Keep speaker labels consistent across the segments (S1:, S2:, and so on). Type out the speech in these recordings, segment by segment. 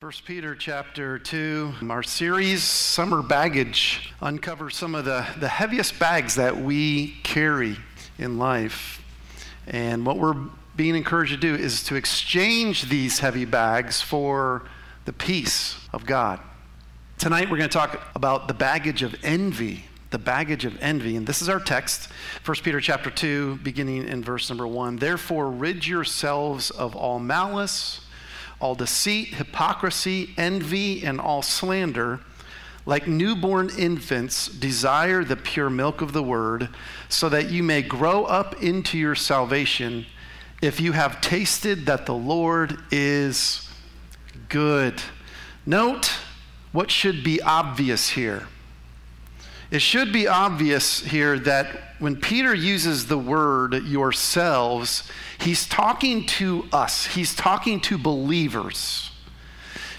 S1: First Peter chapter 2, our series, Summer Baggage, uncovers some of the, the heaviest bags that we carry in life. And what we're being encouraged to do is to exchange these heavy bags for the peace of God. Tonight we're going to talk about the baggage of envy. The baggage of envy. And this is our text, 1 Peter chapter 2, beginning in verse number 1. Therefore, rid yourselves of all malice all deceit, hypocrisy, envy, and all slander. Like newborn infants, desire the pure milk of the word, so that you may grow up into your salvation if you have tasted that the Lord is good. Note what should be obvious here. It should be obvious here that when Peter uses the word yourselves, he's talking to us, he's talking to believers.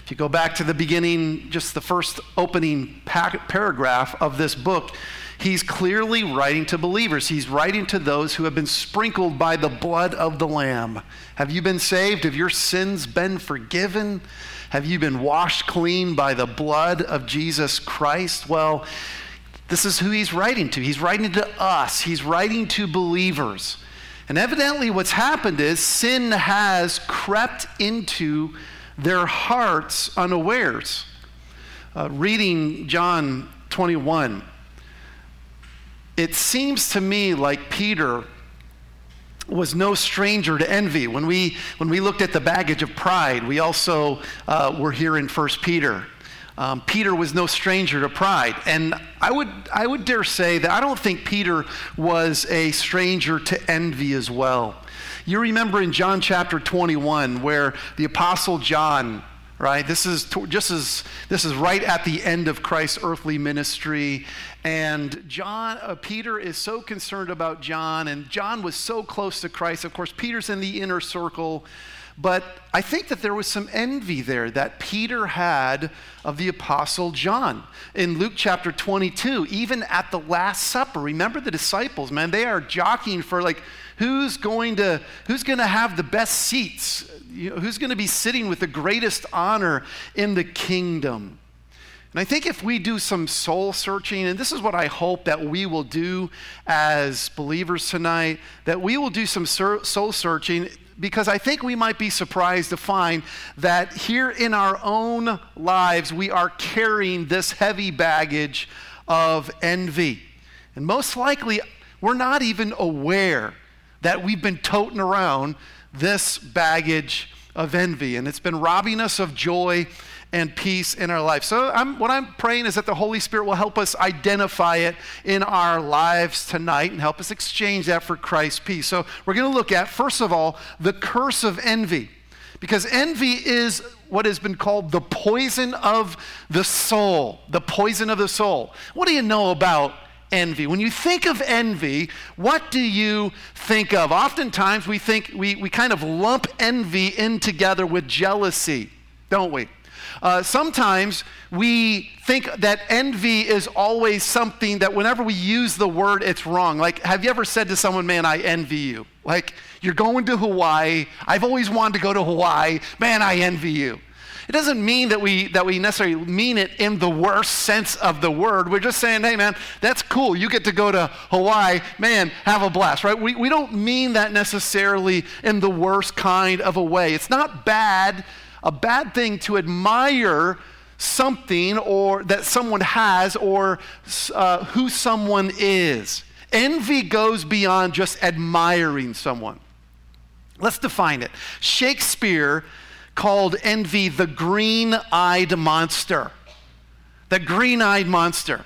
S1: If you go back to the beginning, just the first opening paragraph of this book, he's clearly writing to believers. He's writing to those who have been sprinkled by the blood of the Lamb. Have you been saved? Have your sins been forgiven? Have you been washed clean by the blood of Jesus Christ? Well, this is who he's writing to. He's writing to us, he's writing to believers. And evidently, what's happened is sin has crept into their hearts unawares. Uh, reading John 21, it seems to me like Peter was no stranger to envy. When we, when we looked at the baggage of pride, we also uh, were here in 1 Peter. Um, Peter was no stranger to pride. And I would, I would dare say that I don't think Peter was a stranger to envy as well. You remember in John chapter 21 where the Apostle John, right, this is just as this is right at the end of Christ's earthly ministry. And John, uh, Peter is so concerned about John, and John was so close to Christ. Of course, Peter's in the inner circle. But I think that there was some envy there that Peter had of the Apostle John. In Luke chapter 22, even at the Last Supper, remember the disciples, man, they are jockeying for like, who's going to, who's going to have the best seats? You know, who's going to be sitting with the greatest honor in the kingdom? And I think if we do some soul searching, and this is what I hope that we will do as believers tonight, that we will do some soul searching because I think we might be surprised to find that here in our own lives, we are carrying this heavy baggage of envy. And most likely, we're not even aware that we've been toting around this baggage of envy, and it's been robbing us of joy and peace in our life. So, I'm, what I'm praying is that the Holy Spirit will help us identify it in our lives tonight and help us exchange that for Christ's peace. So, we're going to look at, first of all, the curse of envy. Because envy is what has been called the poison of the soul. The poison of the soul. What do you know about envy. When you think of envy, what do you think of? Oftentimes we think we, we kind of lump envy in together with jealousy, don't we? Uh, sometimes we think that envy is always something that whenever we use the word, it's wrong. Like, have you ever said to someone, man, I envy you? Like, you're going to Hawaii. I've always wanted to go to Hawaii. Man, I envy you. It doesn't mean that we, that we necessarily mean it in the worst sense of the word. We're just saying, hey, man, that's cool. You get to go to Hawaii. Man, have a blast, right? We, we don't mean that necessarily in the worst kind of a way. It's not bad a bad thing to admire something or that someone has or uh, who someone is. Envy goes beyond just admiring someone. Let's define it. Shakespeare called envy the green eyed monster. The green eyed monster.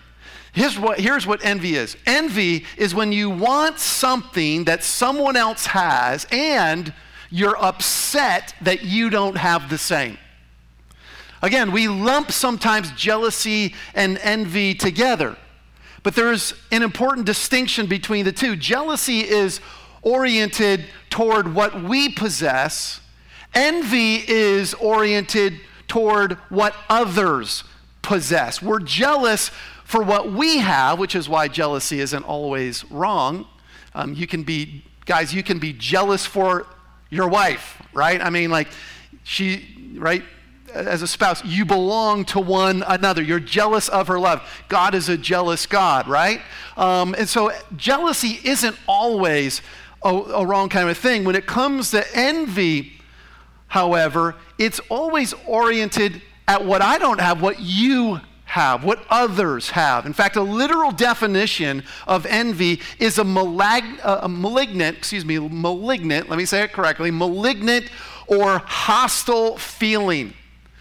S1: Here's what, here's what envy is envy is when you want something that someone else has and you're upset that you don't have the same. Again, we lump sometimes jealousy and envy together, but there's an important distinction between the two. Jealousy is oriented toward what we possess, envy is oriented toward what others possess. We're jealous for what we have, which is why jealousy isn't always wrong. Um, you can be, guys, you can be jealous for your wife, right? I mean, like, she, right? as a spouse, you belong to one another. You're jealous of her love. God is a jealous God, right? Um, and so jealousy isn't always a, a wrong kind of thing. When it comes to envy, however, it's always oriented at what I don't have, what you have, what others have. In fact, a literal definition of envy is a, malag- a malignant, excuse me, malignant, let me say it correctly, malignant or hostile feeling.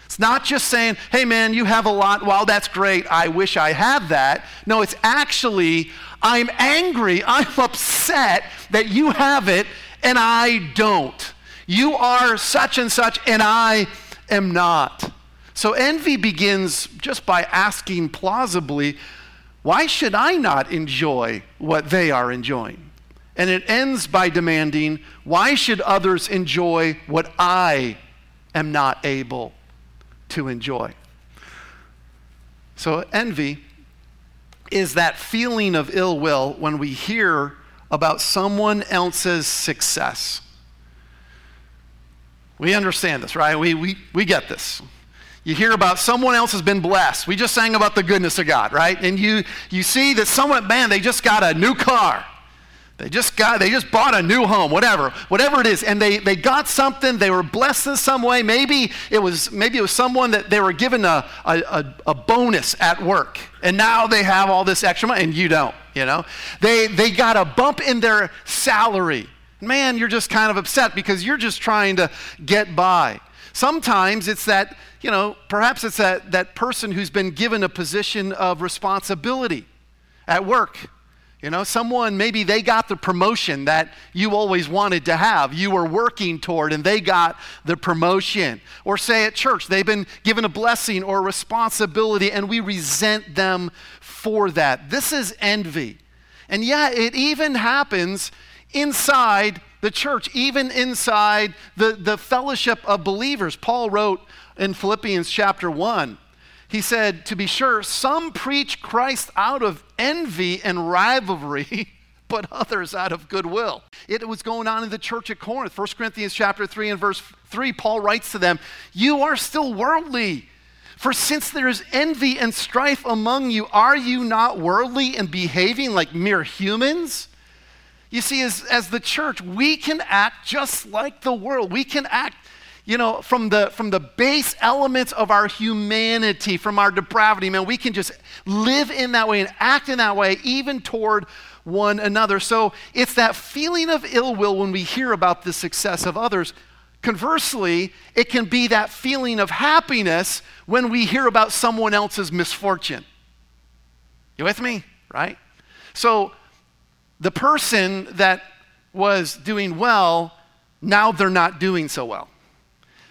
S1: It's not just saying, hey man, you have a lot, well, that's great, I wish I had that. No, it's actually, I'm angry, I'm upset that you have it and I don't. You are such and such and I am not. So envy begins just by asking plausibly, why should I not enjoy what they are enjoying? And it ends by demanding, why should others enjoy what I am not able to enjoy? So envy is that feeling of ill will when we hear about someone else's success. We understand this, right? We, we, we get this you hear about someone else has been blessed. We just sang about the goodness of God, right? And you, you see that someone, man, they just got a new car. They just got, they just bought a new home, whatever, whatever it is, and they, they got something. They were blessed in some way. Maybe it was maybe it was someone that they were given a, a, a bonus at work, and now they have all this extra money, and you don't. You know, they they got a bump in their salary. Man, you're just kind of upset because you're just trying to get by. Sometimes it's that, you know, perhaps it's that, that person who's been given a position of responsibility at work. You know, someone, maybe they got the promotion that you always wanted to have, you were working toward, and they got the promotion. Or say at church, they've been given a blessing or a responsibility, and we resent them for that. This is envy. And yeah, it even happens inside the church, even inside the, the fellowship of believers. Paul wrote in Philippians chapter 1, he said, To be sure, some preach Christ out of envy and rivalry. but others out of goodwill. It was going on in the church at Corinth. 1 Corinthians chapter 3 and verse 3, Paul writes to them, You are still worldly. For since there is envy and strife among you, are you not worldly and behaving like mere humans? You see, as, as the church, we can act just like the world. We can act, you know, from the, from the base elements of our humanity, from our depravity, man, we can just live in that way and act in that way, even toward one another. So it's that feeling of ill will when we hear about the success of others. Conversely, it can be that feeling of happiness when we hear about someone else's misfortune. You with me? Right? So the person that was doing well, now they're not doing so well.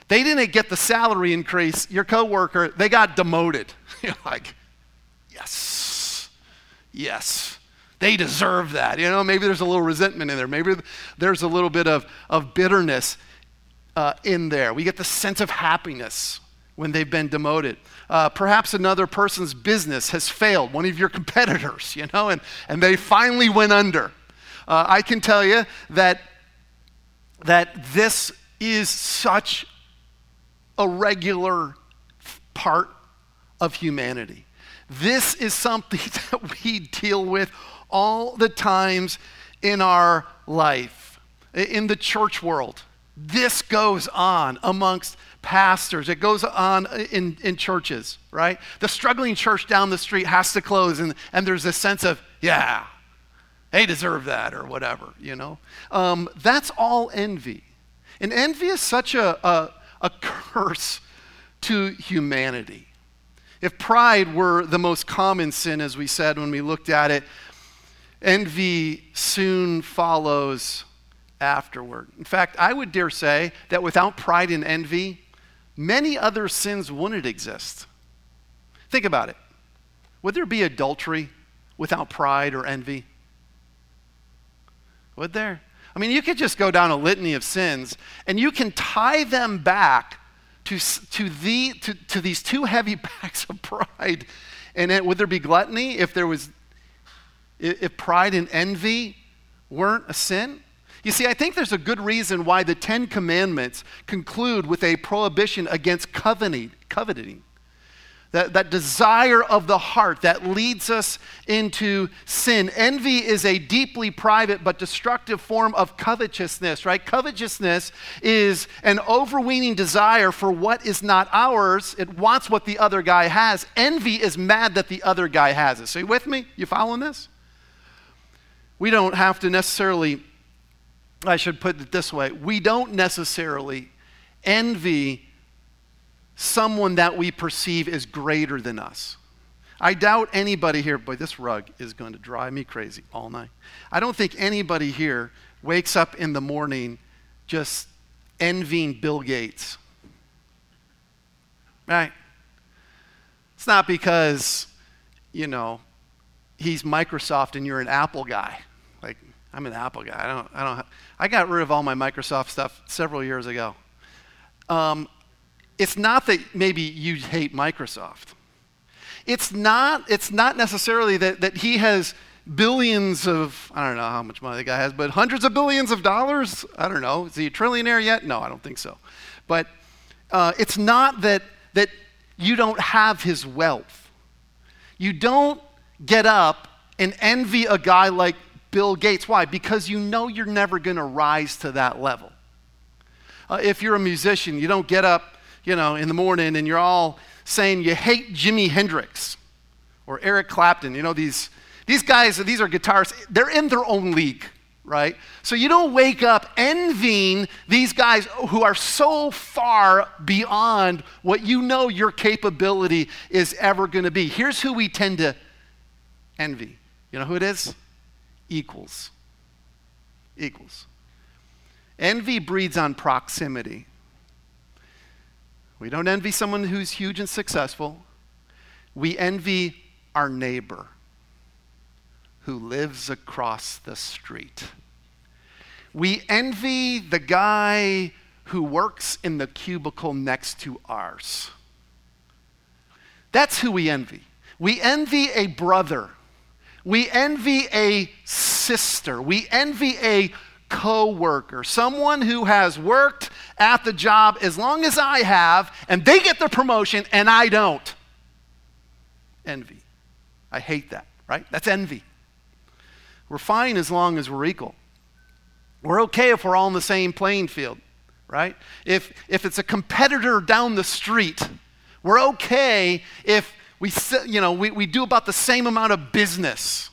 S1: They didn't get the salary increase. Your coworker, they got demoted. You're like, yes, yes. They deserve that. You know, maybe there's a little resentment in there. Maybe there's a little bit of, of bitterness uh, in there. We get the sense of happiness when they've been demoted. Uh, perhaps another person's business has failed, one of your competitors, you know, and, and they finally went under. Uh, I can tell you that, that this is such a regular part of humanity. This is something that we deal with all the times in our life, in the church world. This goes on amongst pastors. It goes on in, in churches, right? The struggling church down the street has to close, and, and there's a sense of, yeah, they deserve that, or whatever, you know? Um, that's all envy. And envy is such a, a, a curse to humanity. If pride were the most common sin, as we said when we looked at it, envy soon follows afterward. In fact, I would dare say that without pride and envy, many other sins wouldn't exist. Think about it. Would there be adultery without pride or envy? Would there? I mean, you could just go down a litany of sins and you can tie them back to, to, the, to, to these two heavy packs of pride. And it, would there be gluttony if there was, if pride and envy weren't a sin? You see, I think there's a good reason why the Ten Commandments conclude with a prohibition against coveting. coveting. That, that desire of the heart that leads us into sin. Envy is a deeply private but destructive form of covetousness, right? Covetousness is an overweening desire for what is not ours. It wants what the other guy has. Envy is mad that the other guy has it. So, you with me? You following this? We don't have to necessarily I should put it this way we don't necessarily envy someone that we perceive as greater than us. I doubt anybody here, boy, this rug is going to drive me crazy all night. I don't think anybody here wakes up in the morning just envying Bill Gates. Right? It's not because, you know, he's Microsoft and you're an Apple guy. Like, I'm an Apple guy. I don't, I don't, I got rid of all my Microsoft stuff several years ago. Um, it's not that maybe you hate Microsoft. It's not, it's not necessarily that, that he has billions of, I don't know how much money the guy has, but hundreds of billions of dollars? I don't know. Is he a trillionaire yet? No, I don't think so. But uh, it's not that, that you don't have his wealth. You don't get up and envy a guy like Bill Gates. Why? Because you know you're never going to rise to that level. Uh, if you're a musician, you don't get up, you know, in the morning and you're all saying you hate Jimi Hendrix or Eric Clapton. You know, these, these guys, these are guitarists, they're in their own league, right? So you don't wake up envying these guys who are so far beyond what you know your capability is ever going to be. Here's who we tend to envy. You know who it is? Equals. Equals. Envy breeds on proximity. We don't envy someone who's huge and successful. We envy our neighbor who lives across the street. We envy the guy who works in the cubicle next to ours. That's who we envy. We envy a brother we envy a sister. We envy a co-worker, someone who has worked at the job as long as I have and they get the promotion and I don't. Envy. I hate that, right? That's envy. We're fine as long as we're equal. We're okay if we're all in the same playing field, right? If if it's a competitor down the street, we're okay if we, you know, we, we do about the same amount of business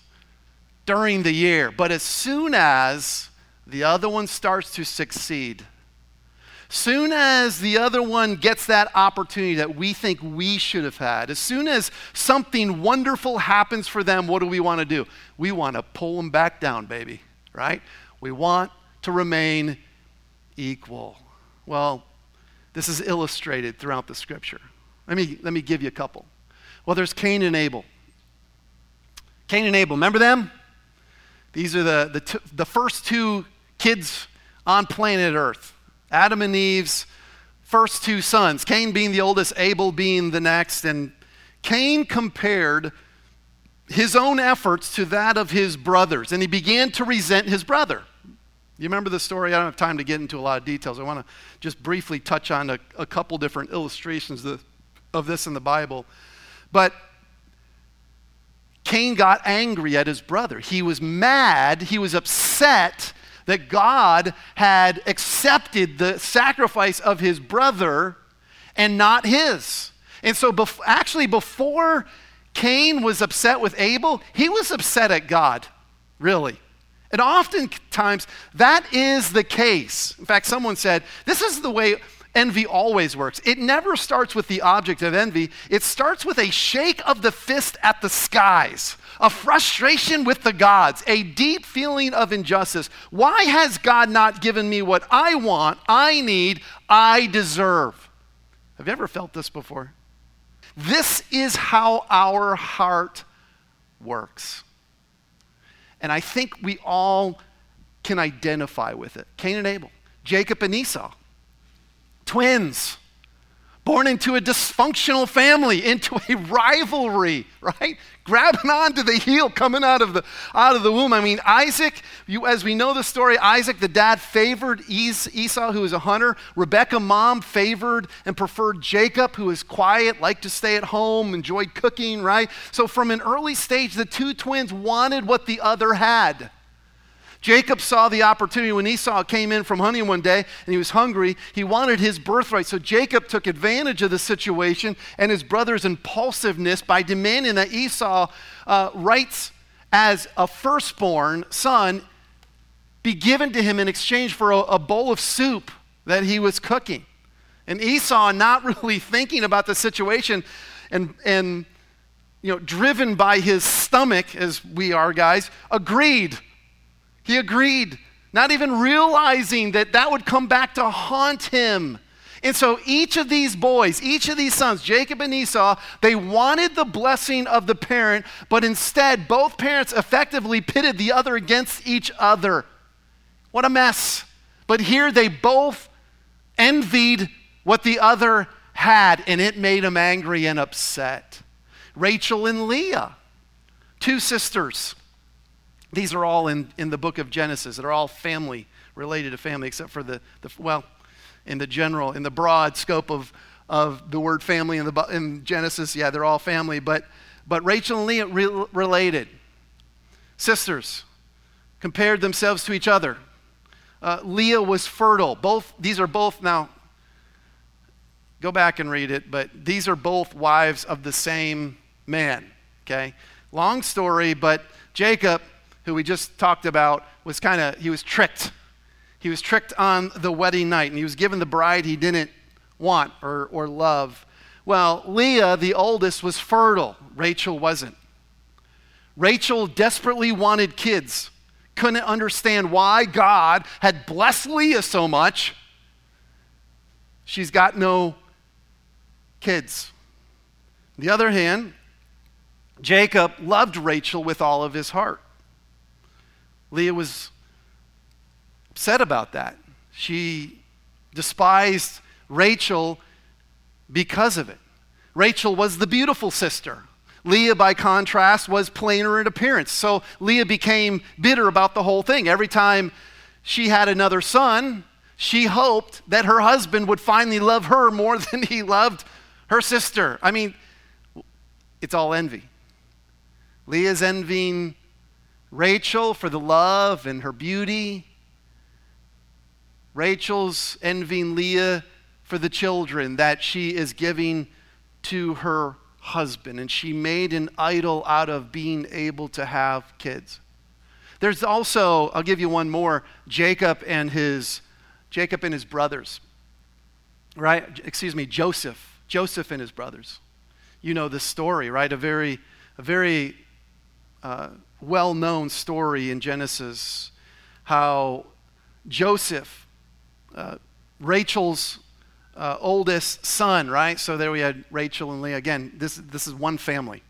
S1: during the year. But as soon as the other one starts to succeed, soon as the other one gets that opportunity that we think we should have had, as soon as something wonderful happens for them, what do we want to do? We want to pull them back down, baby, right? We want to remain equal. Well, this is illustrated throughout the scripture. Let me, let me give you a couple. Well, there's Cain and Abel. Cain and Abel, remember them? These are the, the, t- the first two kids on planet Earth Adam and Eve's first two sons, Cain being the oldest, Abel being the next. And Cain compared his own efforts to that of his brothers, and he began to resent his brother. You remember the story? I don't have time to get into a lot of details. I want to just briefly touch on a, a couple different illustrations of, of this in the Bible. But Cain got angry at his brother. He was mad, he was upset that God had accepted the sacrifice of his brother and not his. And so, bef- actually, before Cain was upset with Abel, he was upset at God, really. And oftentimes, that is the case. In fact, someone said, This is the way envy always works. It never starts with the object of envy, it starts with a shake of the fist at the skies, a frustration with the gods, a deep feeling of injustice. Why has God not given me what I want, I need, I deserve? Have you ever felt this before? This is how our heart works. And I think we all can identify with it. Cain and Abel, Jacob and Esau twins, born into a dysfunctional family, into a rivalry, right? Grabbing onto the heel coming out of the out of the womb. I mean, Isaac, you, as we know the story, Isaac, the dad, favored Esau, who was a hunter. Rebecca, mom, favored and preferred Jacob, who was quiet, liked to stay at home, enjoyed cooking, right? So from an early stage, the two twins wanted what the other had. Jacob saw the opportunity when Esau came in from hunting one day and he was hungry. He wanted his birthright. So Jacob took advantage of the situation and his brother's impulsiveness by demanding that Esau uh, rights as a firstborn son be given to him in exchange for a, a bowl of soup that he was cooking. And Esau, not really thinking about the situation and, and you know, driven by his stomach, as we are guys, agreed he agreed, not even realizing that that would come back to haunt him. And so each of these boys, each of these sons, Jacob and Esau, they wanted the blessing of the parent, but instead both parents effectively pitted the other against each other. What a mess. But here they both envied what the other had, and it made them angry and upset. Rachel and Leah, two sisters. These are all in, in the book of Genesis. They're all family, related to family, except for the, the well, in the general, in the broad scope of, of the word family in, the, in Genesis, yeah, they're all family. But, but Rachel and Leah re- related. Sisters compared themselves to each other. Uh, Leah was fertile. Both, these are both, now, go back and read it, but these are both wives of the same man, okay? Long story, but Jacob who we just talked about, was kind of, he was tricked. He was tricked on the wedding night, and he was given the bride he didn't want or, or love. Well, Leah, the oldest, was fertile. Rachel wasn't. Rachel desperately wanted kids, couldn't understand why God had blessed Leah so much. She's got no kids. On the other hand, Jacob loved Rachel with all of his heart. Leah was upset about that. She despised Rachel because of it. Rachel was the beautiful sister. Leah, by contrast, was plainer in appearance. So Leah became bitter about the whole thing. Every time she had another son, she hoped that her husband would finally love her more than he loved her sister. I mean, it's all envy. Leah's envying Rachel for the love and her beauty. Rachel's envying Leah for the children that she is giving to her husband. And she made an idol out of being able to have kids. There's also, I'll give you one more, Jacob and his Jacob and his brothers. Right? Excuse me, Joseph. Joseph and his brothers. You know the story, right? A very, a very uh, well known story in Genesis how Joseph, uh, Rachel's uh, oldest son, right? So there we had Rachel and Leah. Again, this, this is one family.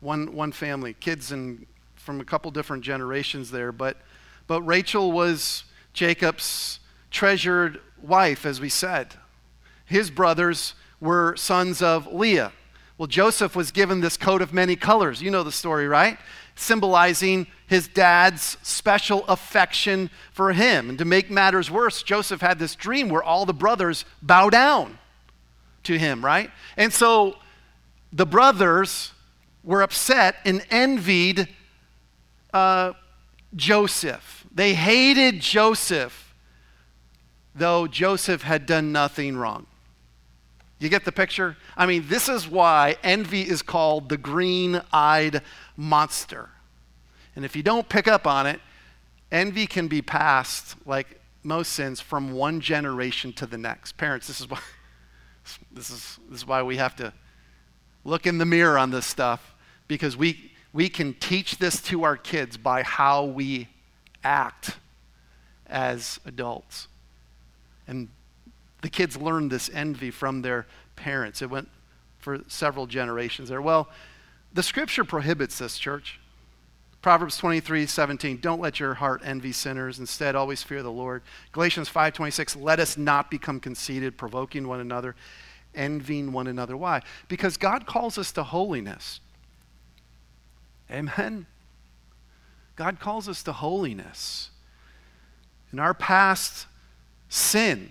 S1: One, one family. Kids and from a couple different generations there. But, but Rachel was Jacob's treasured wife, as we said. His brothers were sons of Leah. Well, Joseph was given this coat of many colors. You know the story, right? Symbolizing his dad's special affection for him. And to make matters worse, Joseph had this dream where all the brothers bow down to him, right? And so the brothers were upset and envied uh, Joseph. They hated Joseph, though Joseph had done nothing wrong. You get the picture? I mean, this is why envy is called the green eyed monster. And if you don't pick up on it, envy can be passed, like most sins, from one generation to the next. Parents, this is why, this is, this is why we have to look in the mirror on this stuff, because we, we can teach this to our kids by how we act as adults. And the kids learned this envy from their parents. It went for several generations there. Well, the scripture prohibits this, church. Proverbs 23, 17, don't let your heart envy sinners. Instead, always fear the Lord. Galatians 5, 26, let us not become conceited, provoking one another, envying one another. Why? Because God calls us to holiness. Amen. God calls us to holiness. In our past sin,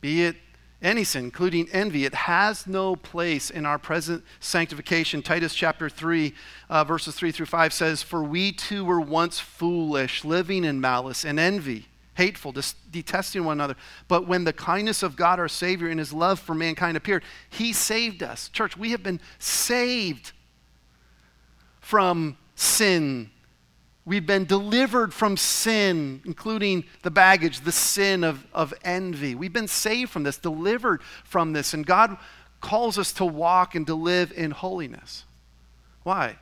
S1: be it any sin, including envy, it has no place in our present sanctification. Titus chapter 3, uh, verses 3 through 5 says, For we too were once foolish, living in malice and envy, hateful, detesting one another. But when the kindness of God our Savior and his love for mankind appeared, he saved us. Church, we have been saved from sin We've been delivered from sin, including the baggage, the sin of, of envy. We've been saved from this, delivered from this, and God calls us to walk and to live in holiness. Why?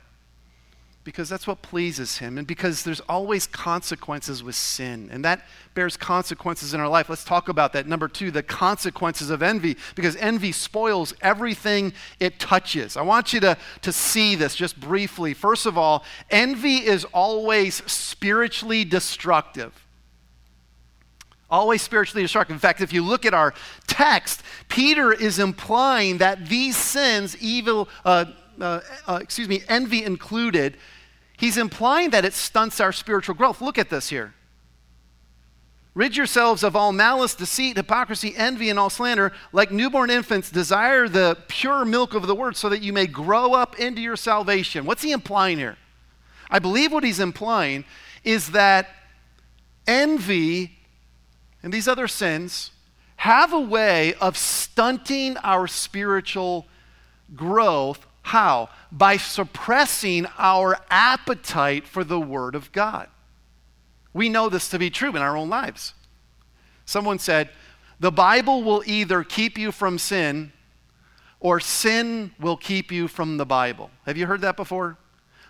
S1: Because that's what pleases him and because there's always consequences with sin and that bears consequences in our life. Let's talk about that. Number two the consequences of envy because envy spoils everything it touches. I want you to, to see this just briefly. First of all envy is always spiritually destructive. Always spiritually destructive. In fact, if you look at our text, Peter is implying that these sins, evil, uh, uh, uh, excuse me, envy included, He's implying that it stunts our spiritual growth. Look at this here. Rid yourselves of all malice, deceit, hypocrisy, envy, and all slander. Like newborn infants, desire the pure milk of the word so that you may grow up into your salvation. What's he implying here? I believe what he's implying is that envy and these other sins have a way of stunting our spiritual growth how? By suppressing our appetite for the Word of God. We know this to be true in our own lives. Someone said, The Bible will either keep you from sin or sin will keep you from the Bible. Have you heard that before?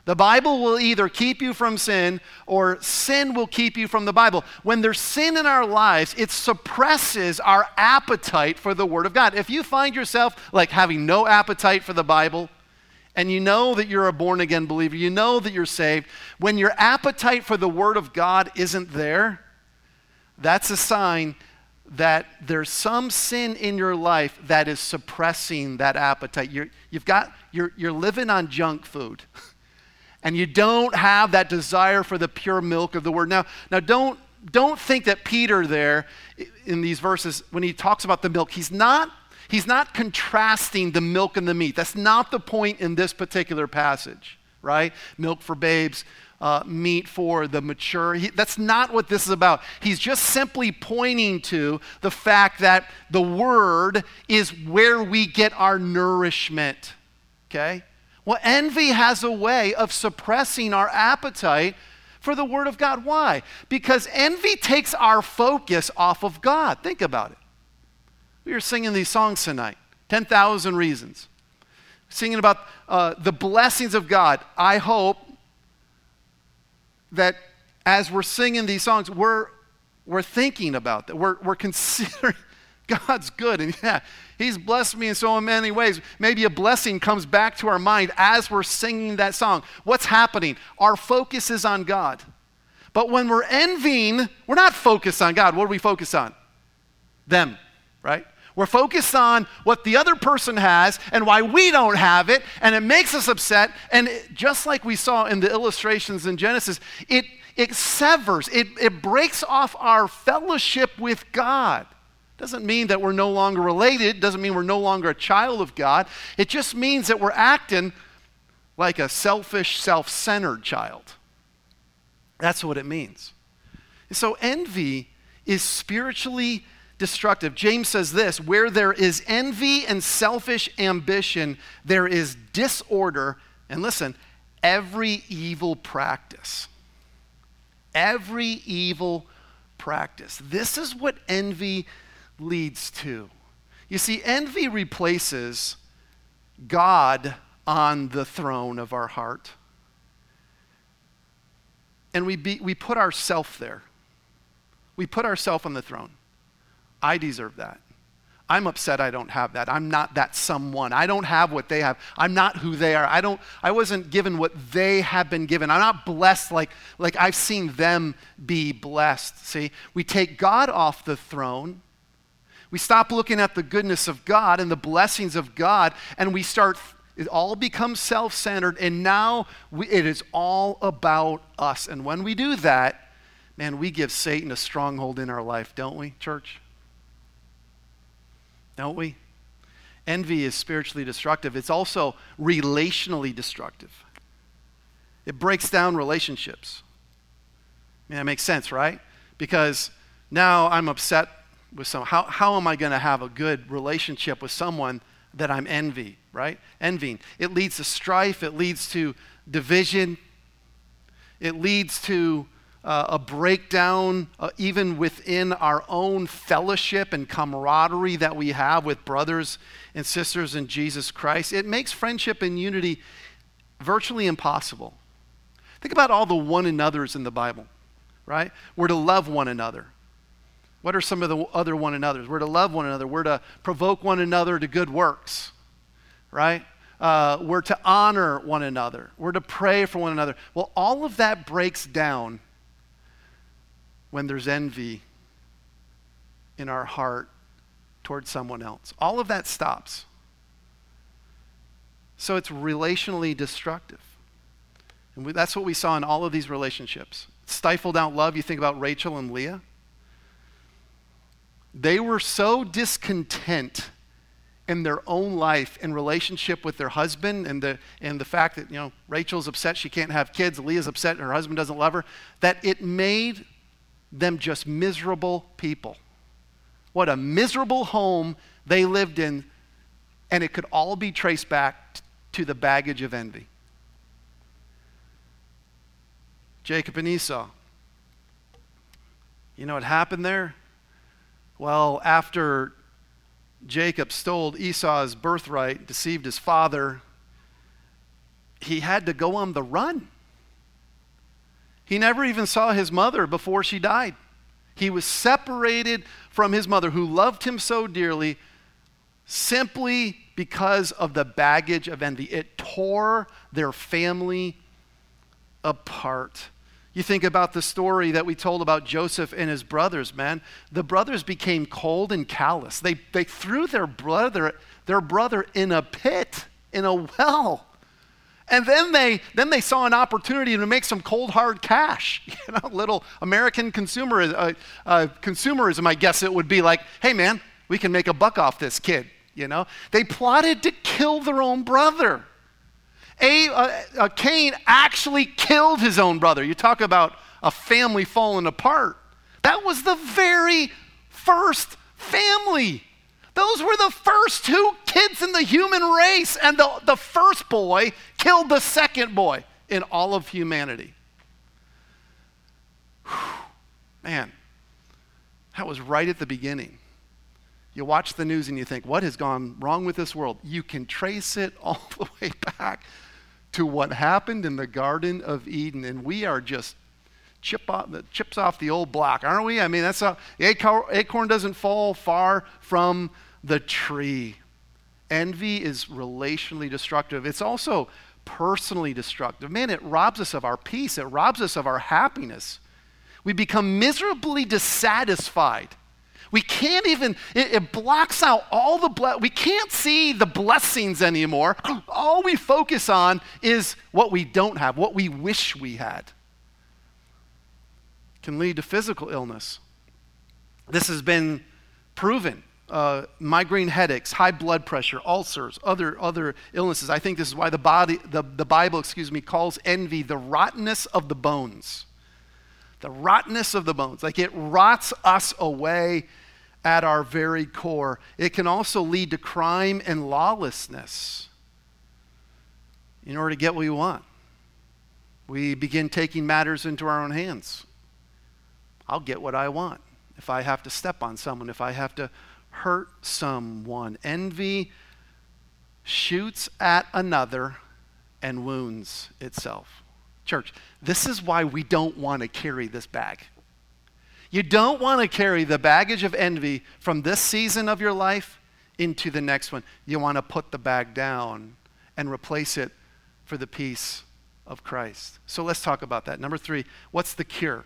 S1: The Bible will either keep you from sin or sin will keep you from the Bible. When there's sin in our lives, it suppresses our appetite for the Word of God. If you find yourself like having no appetite for the Bible, and you know that you're a born again believer, you know that you're saved, when your appetite for the Word of God isn't there, that's a sign that there's some sin in your life that is suppressing that appetite. You're, you've got, you're, you're living on junk food. and you don't have that desire for the pure milk of the word. Now, now don't, don't think that Peter there in these verses, when he talks about the milk, he's not He's not contrasting the milk and the meat. That's not the point in this particular passage, right? Milk for babes, uh, meat for the mature. He, that's not what this is about. He's just simply pointing to the fact that the Word is where we get our nourishment, okay? Well, envy has a way of suppressing our appetite for the Word of God. Why? Because envy takes our focus off of God. Think about it. We were singing these songs tonight 10,000 Reasons. Singing about uh, the blessings of God. I hope that as we're singing these songs, we're, we're thinking about that. We're, we're considering God's good. And yeah, He's blessed me in so many ways. Maybe a blessing comes back to our mind as we're singing that song. What's happening? Our focus is on God. But when we're envying, we're not focused on God. What do we focus on? Them, right? We're focused on what the other person has and why we don't have it, and it makes us upset. And just like we saw in the illustrations in Genesis, it, it severs, it, it breaks off our fellowship with God. Doesn't mean that we're no longer related, doesn't mean we're no longer a child of God. It just means that we're acting like a selfish, self centered child. That's what it means. so envy is spiritually destructive. James says this where there is envy and selfish ambition, there is disorder. And listen, every evil practice. Every evil practice. This is what envy leads to. You see, envy replaces God on the throne of our heart. And we, be, we put ourself there. We put ourself on the throne. I deserve that. I'm upset I don't have that. I'm not that someone. I don't have what they have. I'm not who they are. I don't I wasn't given what they have been given. I'm not blessed like like I've seen them be blessed. See? We take God off the throne. We stop looking at the goodness of God and the blessings of God and we start it all becomes self-centered and now we, it is all about us. And when we do that, man, we give Satan a stronghold in our life, don't we, church? Don't we? Envy is spiritually destructive, it's also relationally destructive. It breaks down relationships. I mean, that makes sense, right? Because now I'm upset with someone. How, how am I going to have a good relationship with someone that I'm envy, right? Envying. It leads to strife, it leads to division, it leads to uh, a breakdown uh, even within our own fellowship and camaraderie that we have with brothers and sisters in Jesus Christ. It makes friendship and unity virtually impossible. Think about all the one another's in the Bible, right? We're to love one another. What are some of the other one another's? We're to love one another. We're to provoke one another to good works, right? Uh, we're to honor one another. We're to pray for one another. Well, all of that breaks down when there's envy in our heart towards someone else. All of that stops. So it's relationally destructive. And we, that's what we saw in all of these relationships. Stifled out love, you think about Rachel and Leah. They were so discontent in their own life in relationship with their husband and the, and the fact that, you know, Rachel's upset she can't have kids, Leah's upset her husband doesn't love her, that it made them just miserable people. What a miserable home they lived in, and it could all be traced back to the baggage of envy. Jacob and Esau. You know what happened there? Well, after Jacob stole Esau's birthright, deceived his father, he had to go on the run. He never even saw his mother before she died. He was separated from his mother, who loved him so dearly, simply because of the baggage of envy. It tore their family apart. You think about the story that we told about Joseph and his brothers, man. The brothers became cold and callous. They, they threw their brother, their brother in a pit, in a well. And then they, then they saw an opportunity to make some cold hard cash. You know, little American consumer, uh, uh, consumerism, I guess it would be like, hey man, we can make a buck off this kid. You know, they plotted to kill their own brother. A, uh, uh, Cain actually killed his own brother. You talk about a family falling apart. That was the very first family. Those were the first two kids in the human race, and the, the first boy killed the second boy in all of humanity. Whew. Man, that was right at the beginning. You watch the news and you think, what has gone wrong with this world? You can trace it all the way back to what happened in the Garden of Eden, and we are just chip off the chips off the old block, aren't we? I mean, that's how acorn doesn't fall far from the tree. Envy is relationally destructive. It's also personally destructive. Man, it robs us of our peace, it robs us of our happiness. We become miserably dissatisfied. We can't even, it, it blocks out all the, ble- we can't see the blessings anymore. All we focus on is what we don't have, what we wish we had. Can lead to physical illness. This has been proven uh, migraine headaches, high blood pressure, ulcers, other, other illnesses. I think this is why the, body, the, the Bible excuse me, calls envy the rottenness of the bones. The rottenness of the bones. Like it rots us away at our very core. It can also lead to crime and lawlessness in order to get what we want. We begin taking matters into our own hands. I'll get what I want. If I have to step on someone, if I have to hurt someone. Envy shoots at another and wounds itself. Church, this is why we don't want to carry this bag. You don't want to carry the baggage of envy from this season of your life into the next one. You want to put the bag down and replace it for the peace of Christ. So let's talk about that. Number three, what's the cure?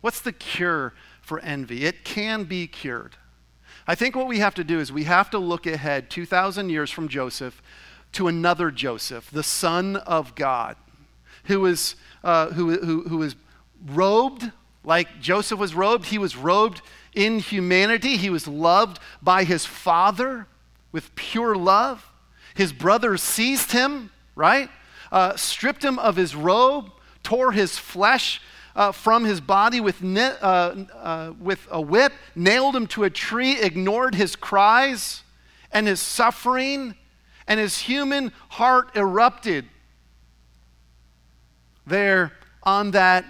S1: What's the cure for envy? It can be cured. I think what we have to do is we have to look ahead 2,000 years from Joseph to another Joseph, the Son of God, who was, uh, who, who, who was robed like Joseph was robed. He was robed in humanity. He was loved by his father with pure love. His brothers seized him, right? Uh, stripped him of his robe, tore his flesh uh, from his body with, uh, uh, with a whip, nailed him to a tree, ignored his cries and his suffering, and his human heart erupted there on that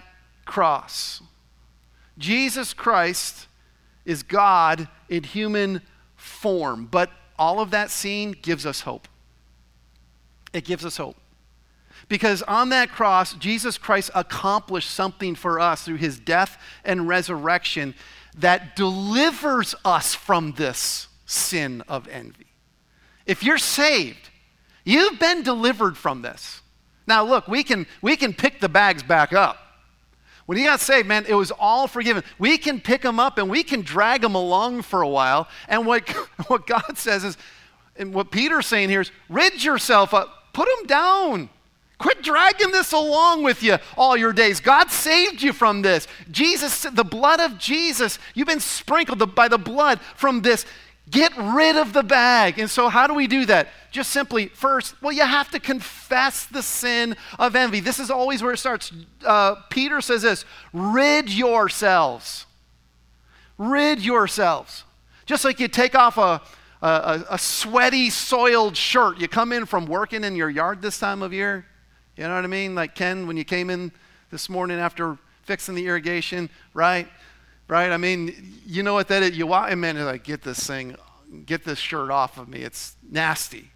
S1: cross. Jesus Christ is God in human form, but all of that scene gives us hope. It gives us hope. Because on that cross, Jesus Christ accomplished something for us through his death and resurrection that delivers us from this sin of envy. If you're saved, you've been delivered from this. Now, look, we can, we can pick the bags back up. When he got saved, man, it was all forgiven. We can pick them up and we can drag them along for a while. And what, what God says is, and what Peter's saying here is, rid yourself up, put them down. Quit dragging this along with you all your days. God saved you from this. Jesus, the blood of Jesus, you've been sprinkled by the blood from this. Get rid of the bag. And so, how do we do that? Just simply, first, well, you have to confess the sin of envy. This is always where it starts. Uh, Peter says this rid yourselves. Rid yourselves. Just like you take off a, a, a sweaty, soiled shirt. You come in from working in your yard this time of year. You know what I mean? Like Ken, when you came in this morning after fixing the irrigation, right? right? I mean, you know what that is? You want, man, like, get this thing, get this shirt off of me. It's nasty.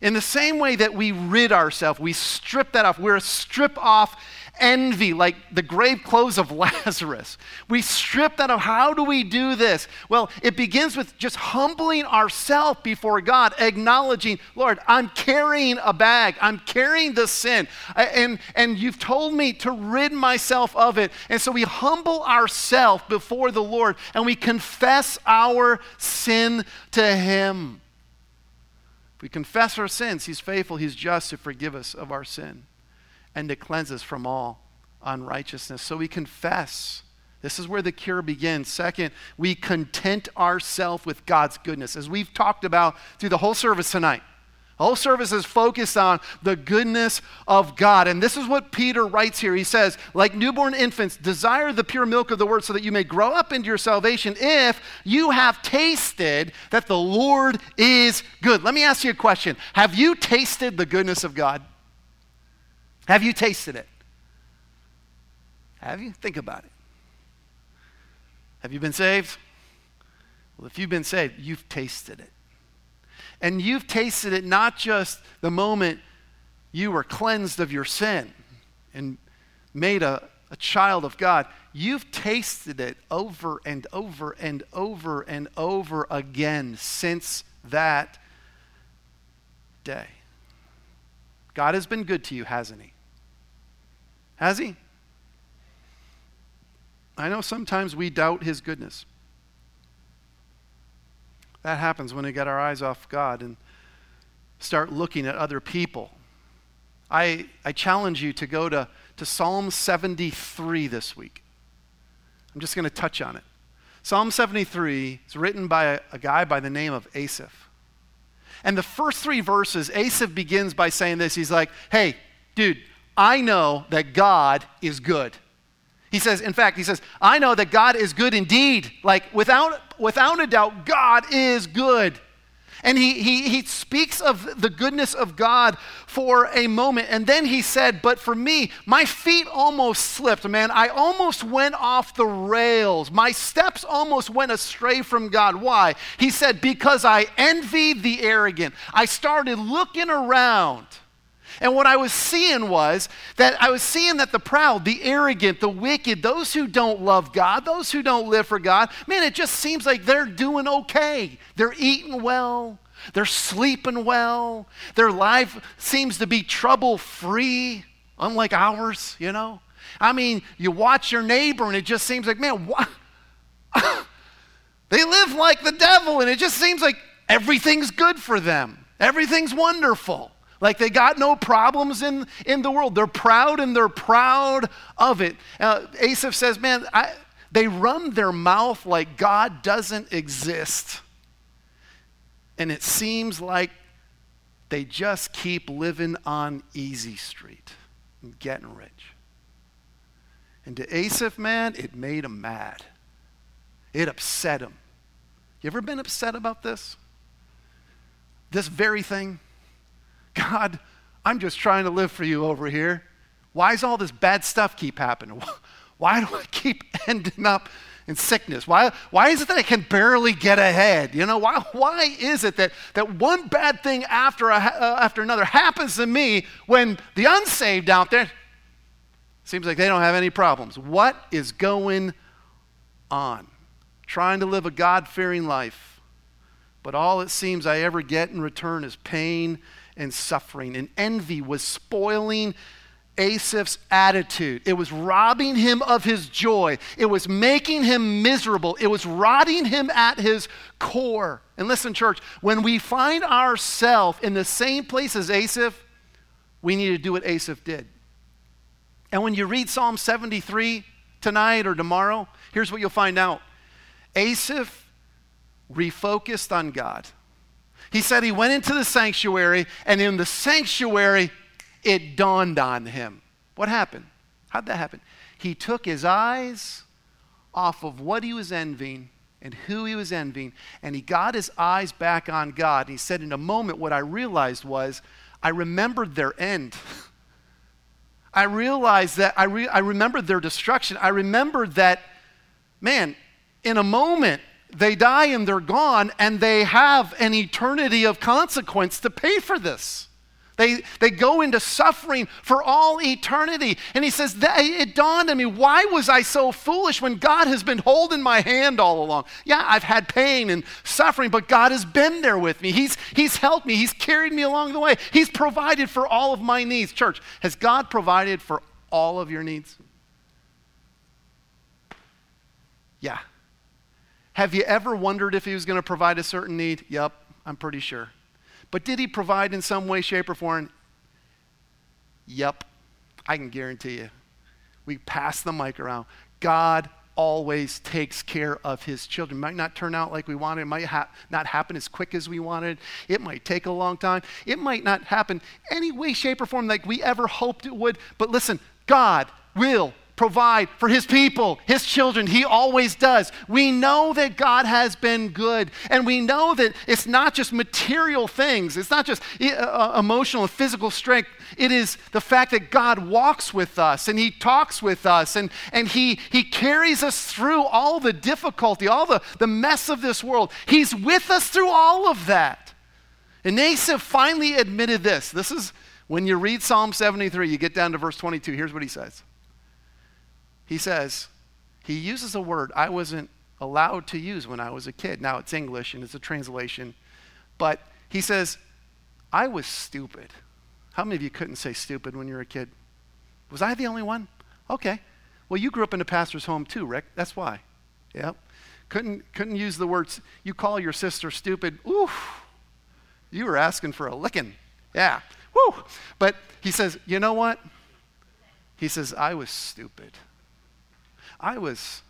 S1: In the same way that we rid ourselves, we strip that off. We're a strip off envy, like the grave clothes of Lazarus. We strip that of how do we do this? Well, it begins with just humbling ourselves before God, acknowledging, Lord, I'm carrying a bag, I'm carrying the sin, and, and you've told me to rid myself of it. And so we humble ourselves before the Lord and we confess our sin to Him. We confess our sins, He's faithful, He's just to forgive us of our sin and to cleanse us from all unrighteousness. So we confess. This is where the cure begins. Second, we content ourselves with God's goodness. As we've talked about through the whole service tonight, whole service is focused on the goodness of God. And this is what Peter writes here. He says, like newborn infants, desire the pure milk of the word so that you may grow up into your salvation if you have tasted that the Lord is good. Let me ask you a question Have you tasted the goodness of God? Have you tasted it? Have you? Think about it. Have you been saved? Well, if you've been saved, you've tasted it. And you've tasted it not just the moment you were cleansed of your sin and made a, a child of God. You've tasted it over and over and over and over again since that day. God has been good to you, hasn't He? Has He? I know sometimes we doubt His goodness. That happens when we get our eyes off God and start looking at other people. I, I challenge you to go to, to Psalm 73 this week. I'm just going to touch on it. Psalm 73 is written by a, a guy by the name of Asaph. And the first three verses, Asaph begins by saying this. He's like, hey, dude, I know that God is good. He says, in fact, he says, I know that God is good indeed. Like, without, without a doubt, God is good. And he, he, he speaks of the goodness of God for a moment. And then he said, But for me, my feet almost slipped, man. I almost went off the rails. My steps almost went astray from God. Why? He said, Because I envied the arrogant. I started looking around And what I was seeing was that I was seeing that the proud, the arrogant, the wicked, those who don't love God, those who don't live for God, man, it just seems like they're doing okay. They're eating well, they're sleeping well, their life seems to be trouble free, unlike ours, you know? I mean, you watch your neighbor and it just seems like, man, what? they live like the devil and it just seems like everything's good for them, everything's wonderful. Like they got no problems in, in the world. They're proud and they're proud of it. Uh, Asaph says, Man, I, they run their mouth like God doesn't exist. And it seems like they just keep living on easy street and getting rich. And to Asaph, man, it made him mad. It upset him. You ever been upset about this? This very thing? God, I'm just trying to live for you over here. Why does all this bad stuff keep happening? Why do I keep ending up in sickness? Why, why is it that I can barely get ahead? You know, why, why is it that, that one bad thing after, a, uh, after another happens to me when the unsaved out there seems like they don't have any problems? What is going on? Trying to live a God fearing life, but all it seems I ever get in return is pain and suffering. And envy was spoiling Asaph's attitude. It was robbing him of his joy. It was making him miserable. It was rotting him at his core. And listen, church, when we find ourselves in the same place as Asaph, we need to do what Asaph did. And when you read Psalm 73 tonight or tomorrow, here's what you'll find out Asaph refocused on God. He said he went into the sanctuary, and in the sanctuary, it dawned on him. What happened? How'd that happen? He took his eyes off of what he was envying and who he was envying, and he got his eyes back on God. And he said, In a moment, what I realized was I remembered their end. I realized that I, re- I remembered their destruction. I remembered that, man, in a moment, they die and they're gone, and they have an eternity of consequence to pay for this. They, they go into suffering for all eternity. And he says, It dawned on me, why was I so foolish when God has been holding my hand all along? Yeah, I've had pain and suffering, but God has been there with me. He's, he's helped me, He's carried me along the way. He's provided for all of my needs. Church, has God provided for all of your needs? Yeah. Have you ever wondered if he was going to provide a certain need? Yep, I'm pretty sure. But did he provide in some way, shape, or form? Yep, I can guarantee you. We pass the mic around. God always takes care of his children. It might not turn out like we wanted. It might ha- not happen as quick as we wanted. It might take a long time. It might not happen any way, shape, or form like we ever hoped it would. But listen, God will provide for his people, his children. He always does. We know that God has been good. And we know that it's not just material things, it's not just uh, uh, emotional and physical strength. It is the fact that God walks with us and he talks with us and, and he, he carries us through all the difficulty, all the, the mess of this world. He's with us through all of that. And Asaph finally admitted this. This is when you read Psalm 73, you get down to verse 22. Here's what he says he says, he uses a word I wasn't allowed to use when I was a kid. Now it's English and it's a translation. But he says, I was stupid. How many of you couldn't say stupid when you were a kid? Was I the only one? Okay. Well, you grew up in a pastor's home too, Rick. That's why. Yep. Couldn't, couldn't use the words, you call your sister stupid. Oof. You were asking for a licking. Yeah. Woo. But he says, you know what? He says, I was stupid. I was,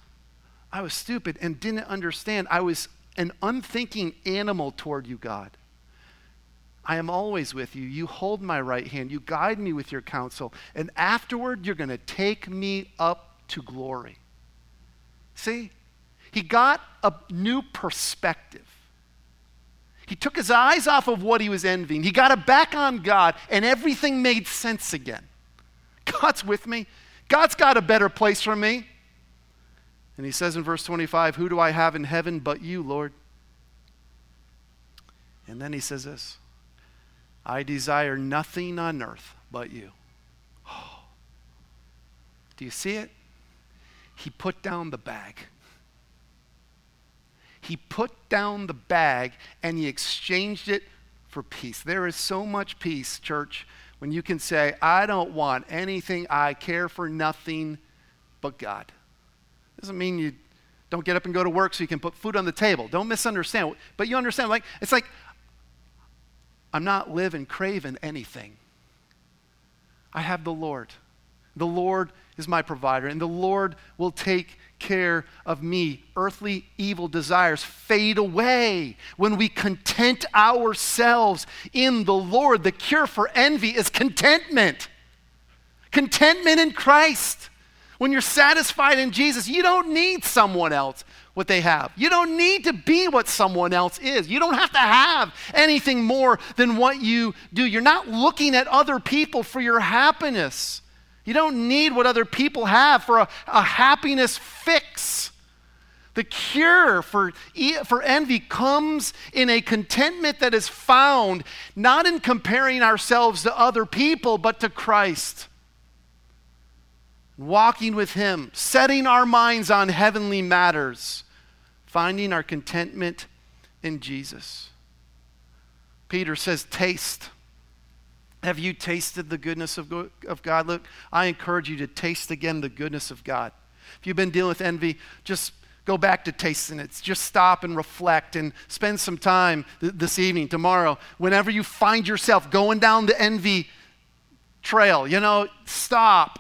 S1: I was stupid and didn't understand. I was an unthinking animal toward you, God. I am always with you. You hold my right hand. You guide me with your counsel. And afterward, you're going to take me up to glory. See? He got a new perspective. He took his eyes off of what he was envying. He got it back on God, and everything made sense again. God's with me. God's got a better place for me. And he says in verse 25, Who do I have in heaven but you, Lord? And then he says this I desire nothing on earth but you. Do you see it? He put down the bag. He put down the bag and he exchanged it for peace. There is so much peace, church, when you can say, I don't want anything, I care for nothing but God. Doesn't mean you don't get up and go to work so you can put food on the table. Don't misunderstand. But you understand, like, it's like, I'm not living, craving anything. I have the Lord. The Lord is my provider, and the Lord will take care of me. Earthly evil desires fade away when we content ourselves in the Lord. The cure for envy is contentment. Contentment in Christ. When you're satisfied in Jesus, you don't need someone else what they have. You don't need to be what someone else is. You don't have to have anything more than what you do. You're not looking at other people for your happiness. You don't need what other people have for a, a happiness fix. The cure for, for envy comes in a contentment that is found not in comparing ourselves to other people, but to Christ. Walking with Him, setting our minds on heavenly matters, finding our contentment in Jesus. Peter says, Taste have you tasted the goodness of, of God? Look, I encourage you to taste again the goodness of God. If you've been dealing with envy, just go back to tasting it. Just stop and reflect and spend some time th- this evening, tomorrow, whenever you find yourself going down the envy trail, you know, stop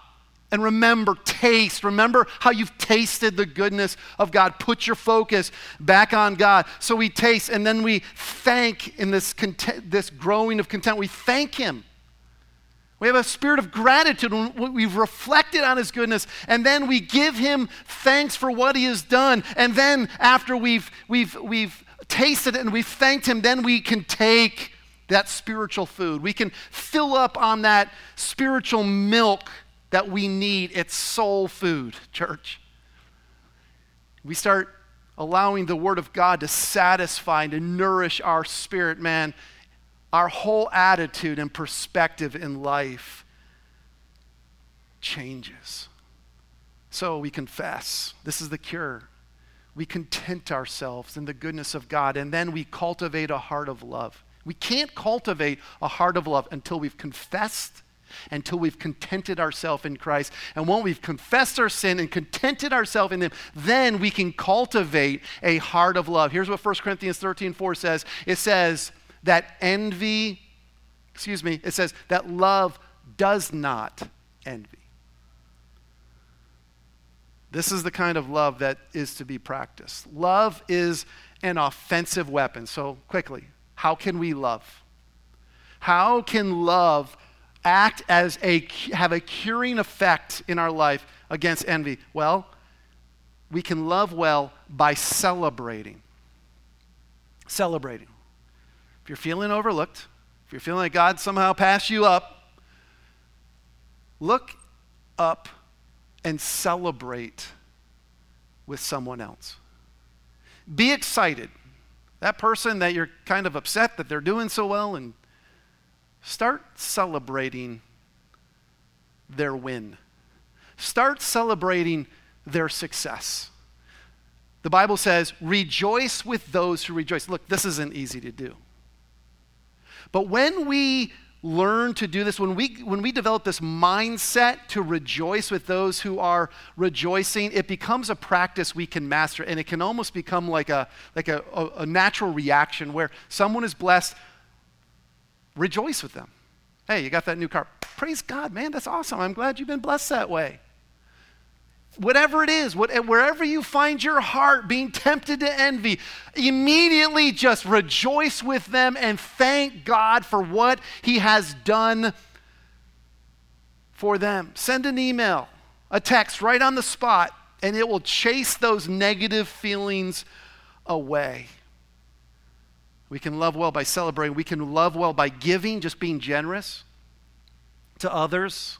S1: and remember, taste. Remember how you've tasted the goodness of God. Put your focus back on God. So we taste and then we thank in this, content, this growing of content, we thank Him. We have a spirit of gratitude. We've reflected on His goodness, and then we give Him thanks for what He has done. And then, after we've, we've, we've tasted it and we've thanked Him, then we can take that spiritual food. We can fill up on that spiritual milk that we need. It's soul food, church. We start allowing the Word of God to satisfy and to nourish our spirit, man our whole attitude and perspective in life changes. So we confess. This is the cure. We content ourselves in the goodness of God, and then we cultivate a heart of love. We can't cultivate a heart of love until we've confessed, until we've contented ourselves in Christ. And when we've confessed our sin and contented ourselves in Him, then we can cultivate a heart of love. Here's what 1 Corinthians 13 4 says it says, that envy, excuse me, it says that love does not envy. This is the kind of love that is to be practiced. Love is an offensive weapon. So, quickly, how can we love? How can love act as a have a curing effect in our life against envy? Well, we can love well by celebrating. Celebrating. If you're feeling overlooked, if you're feeling like God somehow passed you up, look up and celebrate with someone else. Be excited. That person that you're kind of upset that they're doing so well, and start celebrating their win. Start celebrating their success. The Bible says, rejoice with those who rejoice. Look, this isn't easy to do. But when we learn to do this, when we, when we develop this mindset to rejoice with those who are rejoicing, it becomes a practice we can master. And it can almost become like a, like a, a, a natural reaction where someone is blessed, rejoice with them. Hey, you got that new car. Praise God, man, that's awesome. I'm glad you've been blessed that way whatever it is, wherever you find your heart being tempted to envy, immediately just rejoice with them and thank God for what He has done for them. Send an email, a text right on the spot, and it will chase those negative feelings away. We can love well by celebrating. We can love well by giving, just being generous to others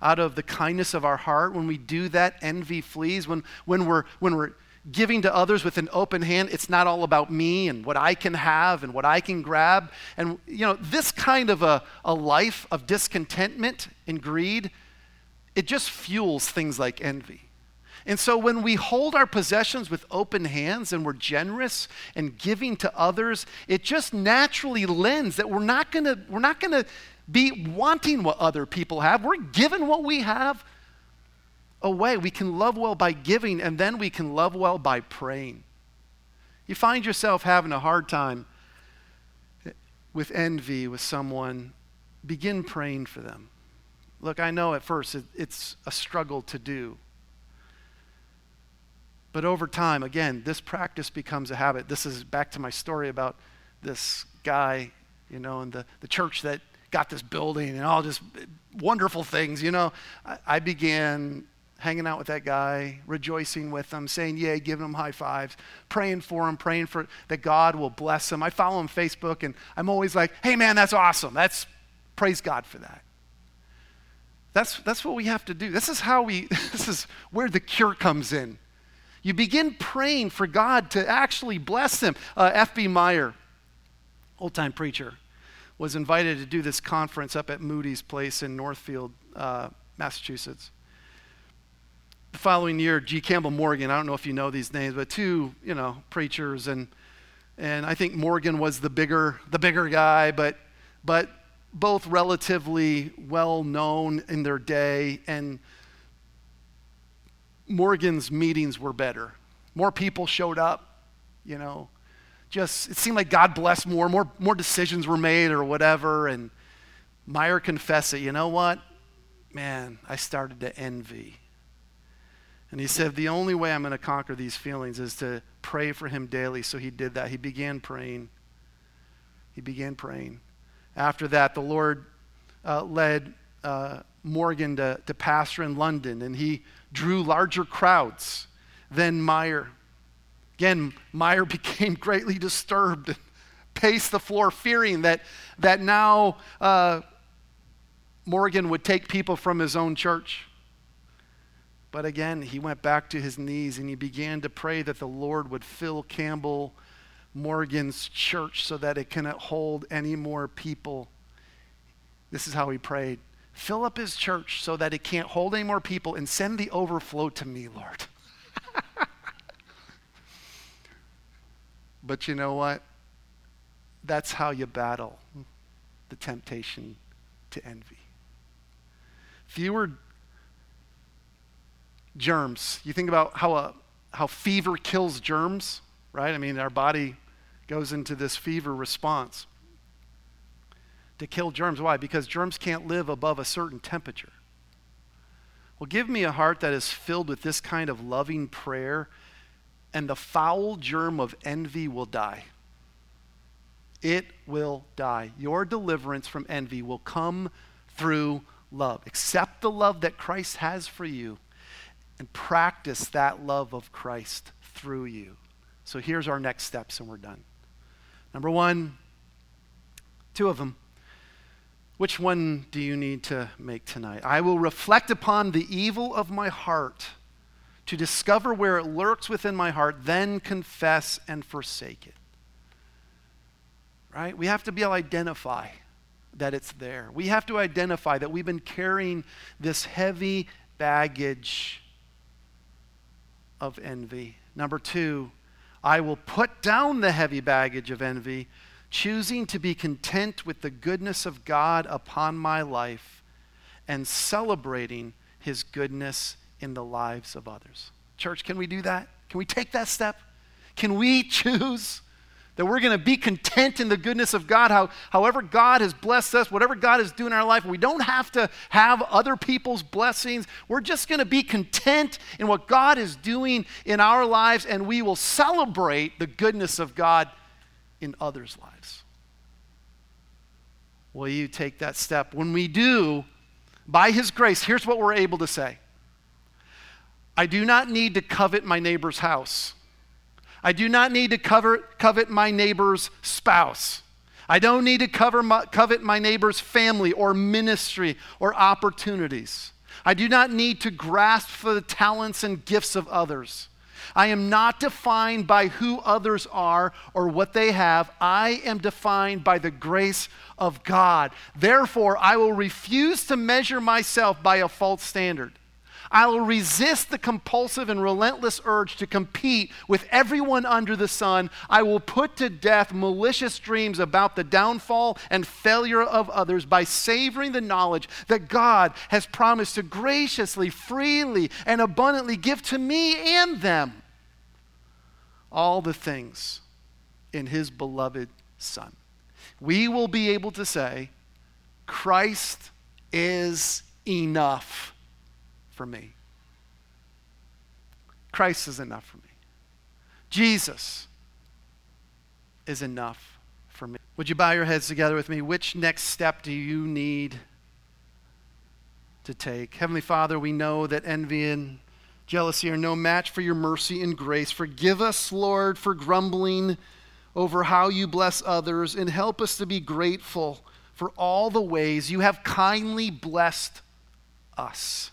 S1: out of the kindness of our heart, when we do that, envy flees. When, when, we're, when we're giving to others with an open hand, it's not all about me and what I can have and what I can grab. And, you know, this kind of a, a life of discontentment and greed, it just fuels things like envy. And so when we hold our possessions with open hands and we're generous and giving to others, it just naturally lends that we're not gonna, we're not gonna be wanting what other people have. We're given what we have away. We can love well by giving, and then we can love well by praying. You find yourself having a hard time with envy with someone, begin praying for them. Look, I know at first it, it's a struggle to do. But over time, again, this practice becomes a habit. This is back to my story about this guy, you know, in the, the church that got this building and all just wonderful things, you know. I, I began hanging out with that guy, rejoicing with him, saying yay, giving him high fives, praying for him, praying for that God will bless him. I follow him on Facebook and I'm always like, hey man, that's awesome. That's praise God for that. That's, that's what we have to do. This is how we, this is where the cure comes in. You begin praying for God to actually bless them. Uh, F.B. Meyer, old time preacher, was invited to do this conference up at Moody's Place in Northfield, uh, Massachusetts the following year, G. Campbell Morgan, I don't know if you know these names, but two, you know, preachers, and and I think Morgan was the bigger the bigger guy, but but both relatively well known in their day, and Morgan's meetings were better. More people showed up, you know. Just it seemed like God blessed more, more more decisions were made or whatever, and Meyer confessed it. You know what? Man, I started to envy and he said, The only way I'm going to conquer these feelings is to pray for him daily. So he did that. He began praying. He began praying. After that, the Lord uh, led uh, Morgan to, to pastor in London, and he drew larger crowds than Meyer. Again, Meyer became greatly disturbed and paced the floor, fearing that, that now uh, Morgan would take people from his own church. But again, he went back to his knees and he began to pray that the Lord would fill Campbell Morgan's church so that it cannot hold any more people. This is how he prayed Fill up his church so that it can't hold any more people and send the overflow to me, Lord. but you know what? That's how you battle the temptation to envy. Fewer germs. You think about how, a, how fever kills germs, right? I mean, our body goes into this fever response to kill germs. Why? Because germs can't live above a certain temperature. Well, give me a heart that is filled with this kind of loving prayer, and the foul germ of envy will die. It will die. Your deliverance from envy will come through love. Accept the love that Christ has for you and practice that love of Christ through you. So here's our next steps, and we're done. Number one, two of them. Which one do you need to make tonight? I will reflect upon the evil of my heart to discover where it lurks within my heart, then confess and forsake it. Right? We have to be able to identify that it's there. We have to identify that we've been carrying this heavy baggage of envy. Number two, I will put down the heavy baggage of envy, choosing to be content with the goodness of God upon my life and celebrating his goodness in the lives of others. Church, can we do that? Can we take that step? Can we choose that we're going to be content in the goodness of God, how, however God has blessed us, whatever God is doing in our life. We don't have to have other people's blessings. We're just going to be content in what God is doing in our lives, and we will celebrate the goodness of God in others' lives. Will you take that step? When we do, by His grace, here's what we're able to say I do not need to covet my neighbor's house. I do not need to cover, covet my neighbor's spouse. I don't need to cover my, covet my neighbor's family or ministry or opportunities. I do not need to grasp for the talents and gifts of others. I am not defined by who others are or what they have. I am defined by the grace of God. Therefore, I will refuse to measure myself by a false standard. I will resist the compulsive and relentless urge to compete with everyone under the sun. I will put to death malicious dreams about the downfall and failure of others by savoring the knowledge that God has promised to graciously, freely, and abundantly give to me and them all the things in His beloved Son. We will be able to say, Christ is enough for me. Christ is enough for me. Jesus is enough for me. Would you bow your heads together with me? Which next step do you need to take? Heavenly Father, we know that envy and jealousy are no match for your mercy and grace. Forgive us, Lord, for grumbling over how you bless others, and help us to be grateful for all the ways you have kindly blessed us.